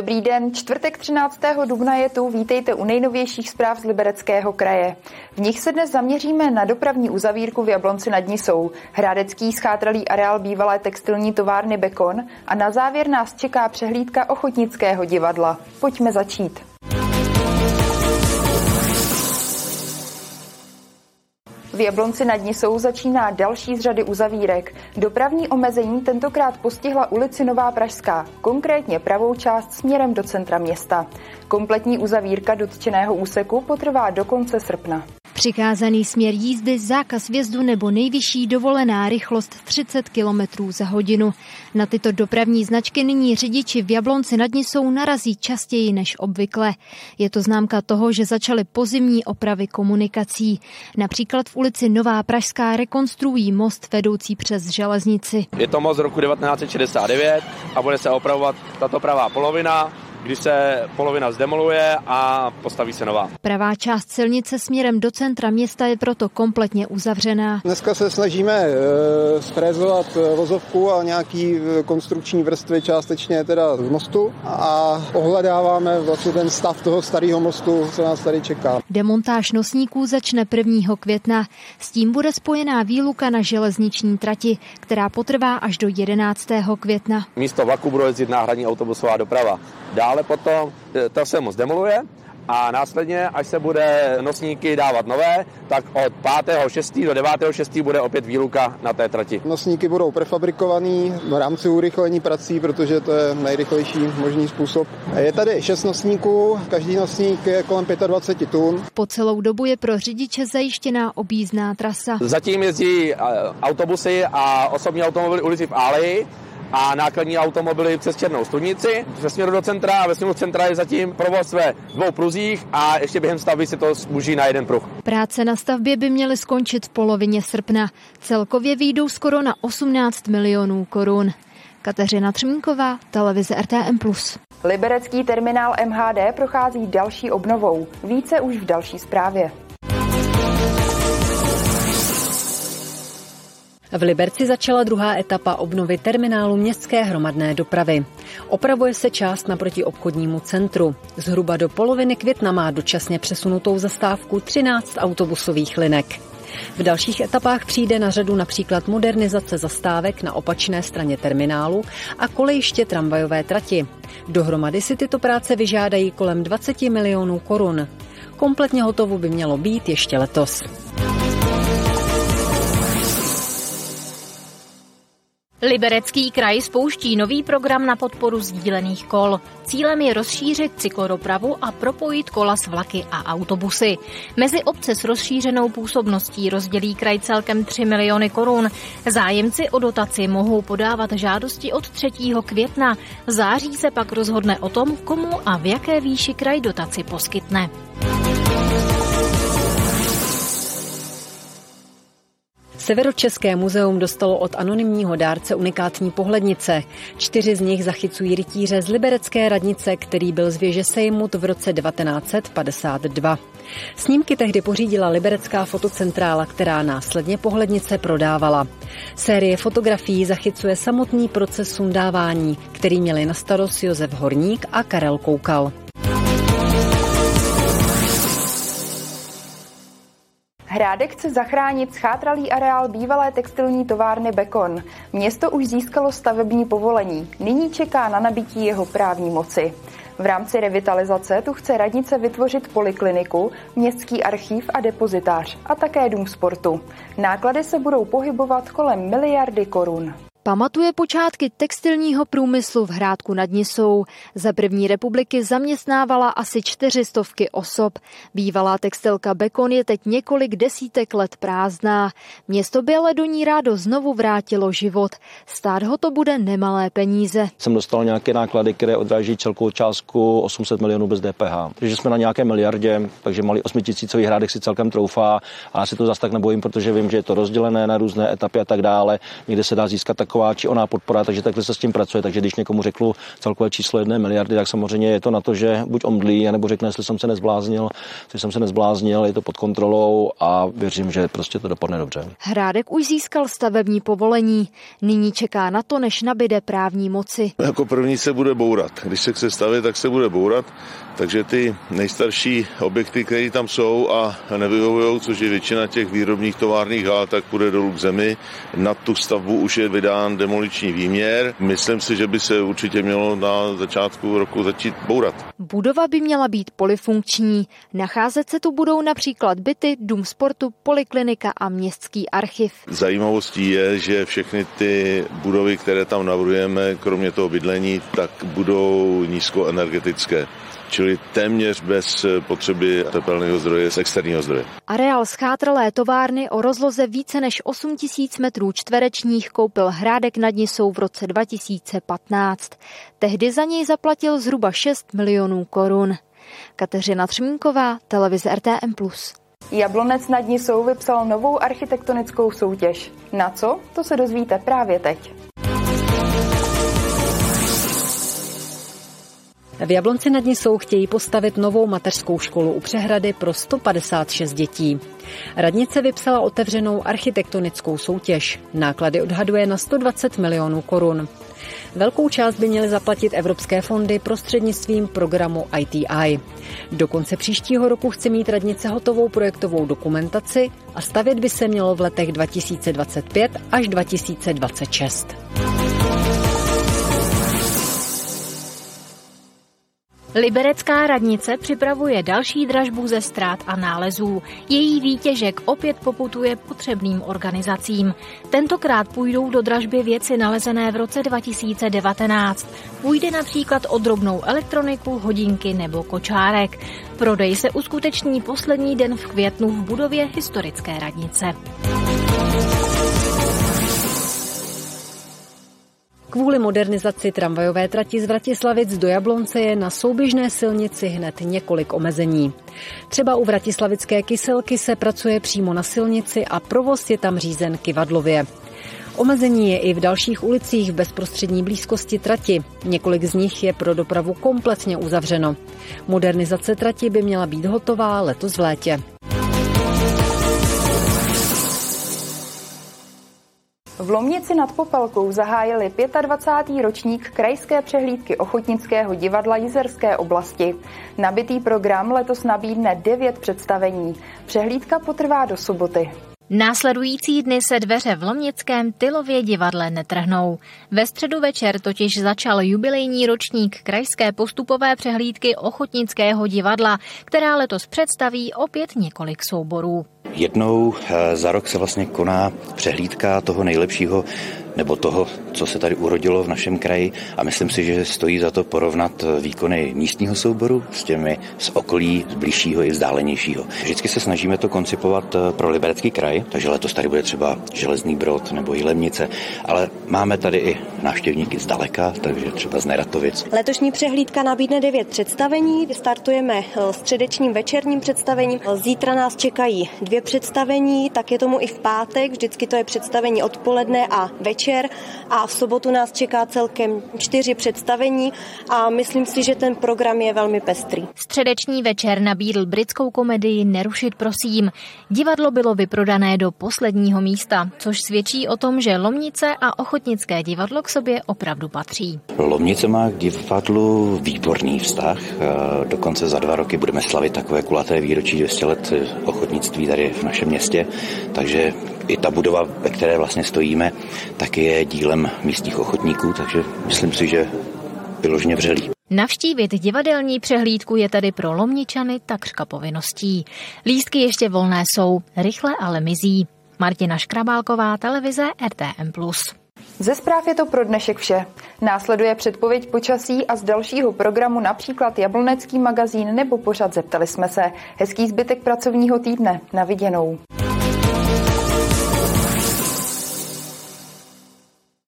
Dobrý den, čtvrtek 13. dubna je tu, vítejte u nejnovějších zpráv z Libereckého kraje. V nich se dnes zaměříme na dopravní uzavírku v Jablonci nad Nisou, hradecký schátralý areál bývalé textilní továrny Bekon a na závěr nás čeká přehlídka ochotnického divadla. Pojďme začít. V Jablonci nad Nisou začíná další z řady uzavírek. Dopravní omezení tentokrát postihla ulici Nová Pražská, konkrétně pravou část směrem do centra města. Kompletní uzavírka dotčeného úseku potrvá do konce srpna. Přikázaný směr jízdy, zákaz vjezdu nebo nejvyšší dovolená rychlost 30 km za hodinu. Na tyto dopravní značky nyní řidiči v Jablonci nad Nisou narazí častěji než obvykle. Je to známka toho, že začaly pozimní opravy komunikací. Například v ulici Nová Pražská rekonstruují most vedoucí přes železnici. Je to most z roku 1969 a bude se opravovat tato pravá polovina kdy se polovina zdemoluje a postaví se nová. Pravá část silnice směrem do centra města je proto kompletně uzavřená. Dneska se snažíme e, sfrézovat vozovku a nějaký e, konstrukční vrstvy částečně teda z mostu a ohledáváme vlastně ten stav toho starého mostu, co nás tady čeká. Demontáž nosníků začne 1. května. S tím bude spojená výluka na železniční trati, která potrvá až do 11. května. Místo vlaku bude jezdit náhradní autobusová doprava. Dále potom e, ta se moc demoluje a následně, až se bude nosníky dávat nové, tak od 5.6. do 9.6. bude opět výluka na té trati. Nosníky budou prefabrikovaný v rámci urychlení prací, protože to je nejrychlejší možný způsob. Je tady 6 nosníků, každý nosník je kolem 25 tun. Po celou dobu je pro řidiče zajištěná objízdná trasa. Zatím jezdí e, autobusy a osobní automobily ulici v Áleji, a nákladní automobily přes Černou studnici ve směru do centra a ve směru centra je zatím provoz ve dvou pruzích a ještě během stavby se to zmuží na jeden pruh. Práce na stavbě by měly skončit v polovině srpna. Celkově výjdou skoro na 18 milionů korun. Kateřina Třmínková, televize RTM+. Liberecký terminál MHD prochází další obnovou. Více už v další zprávě. V Liberci začala druhá etapa obnovy terminálu městské hromadné dopravy. Opravuje se část naproti obchodnímu centru. Zhruba do poloviny května má dočasně přesunutou zastávku 13 autobusových linek. V dalších etapách přijde na řadu například modernizace zastávek na opačné straně terminálu a kolejiště tramvajové trati. Dohromady si tyto práce vyžádají kolem 20 milionů korun. Kompletně hotovo by mělo být ještě letos. Liberecký kraj spouští nový program na podporu sdílených kol. Cílem je rozšířit cyklodopravu a propojit kola s vlaky a autobusy. Mezi obce s rozšířenou působností rozdělí kraj celkem 3 miliony korun. Zájemci o dotaci mohou podávat žádosti od 3. května. V září se pak rozhodne o tom, komu a v jaké výši kraj dotaci poskytne. Severočeské muzeum dostalo od anonymního dárce unikátní pohlednice. Čtyři z nich zachycují rytíře z Liberecké radnice, který byl z věže sejmut v roce 1952. Snímky tehdy pořídila Liberecká fotocentrála, která následně pohlednice prodávala. Série fotografií zachycuje samotný proces sundávání, který měli na starost Josef Horník a Karel Koukal. Hrádek chce zachránit schátralý areál bývalé textilní továrny Bekon. Město už získalo stavební povolení. Nyní čeká na nabití jeho právní moci. V rámci revitalizace tu chce radnice vytvořit polikliniku, městský archív a depozitář a také dům sportu. Náklady se budou pohybovat kolem miliardy korun. Pamatuje počátky textilního průmyslu v Hrádku nad Nisou. Za první republiky zaměstnávala asi čtyřistovky osob. Bývalá textilka Bekon je teď několik desítek let prázdná. Město by ale do ní rádo znovu vrátilo život. Stát ho to bude nemalé peníze. Jsem dostal nějaké náklady, které odráží celkovou částku 800 milionů bez DPH. Takže jsme na nějaké miliardě, takže malý osmitisícový hrádek si celkem troufá. A já si to zase tak nebojím, protože vím, že je to rozdělené na různé etapy a tak dále. Někde se dá získat taková taková či oná podpora, takže takhle se s tím pracuje. Takže když někomu řeknu celkové číslo jedné miliardy, tak samozřejmě je to na to, že buď omdlí, anebo řekne, jestli jsem se nezbláznil, jestli jsem se nezbláznil, je to pod kontrolou a věřím, že prostě to dopadne dobře. Hrádek už získal stavební povolení. Nyní čeká na to, než nabide právní moci. Jako první se bude bourat. Když se chce stavět, tak se bude bourat. Takže ty nejstarší objekty, které tam jsou a nevyhovují, což je většina těch výrobních továrních hal, tak půjde dolů k zemi. Na tu stavbu už je vydán demoliční výměr. Myslím si, že by se určitě mělo na začátku roku začít bourat. Budova by měla být polifunkční. Nacházet se tu budou například byty, dům sportu, poliklinika a městský archiv. Zajímavostí je, že všechny ty budovy, které tam navrhujeme, kromě toho bydlení, tak budou nízkoenergetické čili téměř bez potřeby tepelného zdroje z externího zdroje. Areál schátralé továrny o rozloze více než 8 tisíc metrů čtverečních koupil Hrádek nad Nisou v roce 2015. Tehdy za něj zaplatil zhruba 6 milionů korun. Kateřina Třmínková, televize RTM+. Jablonec nad Nisou vypsal novou architektonickou soutěž. Na co? To se dozvíte právě teď. V Jablonci nad Nisou chtějí postavit novou mateřskou školu u přehrady pro 156 dětí. Radnice vypsala otevřenou architektonickou soutěž. Náklady odhaduje na 120 milionů korun. Velkou část by měly zaplatit evropské fondy prostřednictvím programu ITI. Do konce příštího roku chce mít radnice hotovou projektovou dokumentaci a stavět by se mělo v letech 2025 až 2026. Liberecká radnice připravuje další dražbu ze ztrát a nálezů. Její výtěžek opět poputuje potřebným organizacím. Tentokrát půjdou do dražby věci nalezené v roce 2019. Půjde například o drobnou elektroniku, hodinky nebo kočárek. Prodej se uskuteční poslední den v květnu v budově historické radnice. Kvůli modernizaci tramvajové trati z Vratislavic do Jablonce je na souběžné silnici hned několik omezení. Třeba u Vratislavické kyselky se pracuje přímo na silnici a provoz je tam řízen kivadlově. Omezení je i v dalších ulicích v bezprostřední blízkosti trati. Několik z nich je pro dopravu kompletně uzavřeno. Modernizace trati by měla být hotová letos v létě. V Lomnici nad Popelkou zahájili 25. ročník krajské přehlídky Ochotnického divadla Jizerské oblasti. Nabitý program letos nabídne 9 představení. Přehlídka potrvá do soboty. Následující dny se dveře v Lomnickém Tylově divadle netrhnou. Ve středu večer totiž začal jubilejní ročník krajské postupové přehlídky Ochotnického divadla, která letos představí opět několik souborů. Jednou eh, za rok se vlastně koná přehlídka toho nejlepšího nebo toho, co se tady urodilo v našem kraji. A myslím si, že stojí za to porovnat výkony místního souboru s těmi z okolí, z blížšího i vzdálenějšího. Vždycky se snažíme to koncipovat eh, pro Liberecký kraj, takže letos tady bude třeba Železný Brod nebo Jilemnice, ale máme tady i návštěvníky z daleka, takže třeba z Neratovic. Letošní přehlídka nabídne devět představení, startujeme eh, středečním večerním představením, zítra nás čekají dvě představení, tak je tomu i v pátek, vždycky to je představení odpoledne a večer večer a v sobotu nás čeká celkem čtyři představení a myslím si, že ten program je velmi pestrý. Středeční večer nabídl britskou komedii Nerušit prosím. Divadlo bylo vyprodané do posledního místa, což svědčí o tom, že Lomnice a Ochotnické divadlo k sobě opravdu patří. Lomnice má k divadlu výborný vztah. Dokonce za dva roky budeme slavit takové kulaté výročí 200 let ochotnictví tady v našem městě, takže i ta budova, ve které vlastně stojíme, tak je dílem místních ochotníků, takže myslím si, že vyloženě vřelý. Navštívit divadelní přehlídku je tedy pro Lomničany takřka povinností. Lístky ještě volné jsou, rychle ale mizí. Martina Škrabálková, televize RTM+. Ze zpráv je to pro dnešek vše. Následuje předpověď počasí a z dalšího programu například Jablonecký magazín nebo pořad Zeptali jsme se. Hezký zbytek pracovního týdne. Na viděnou.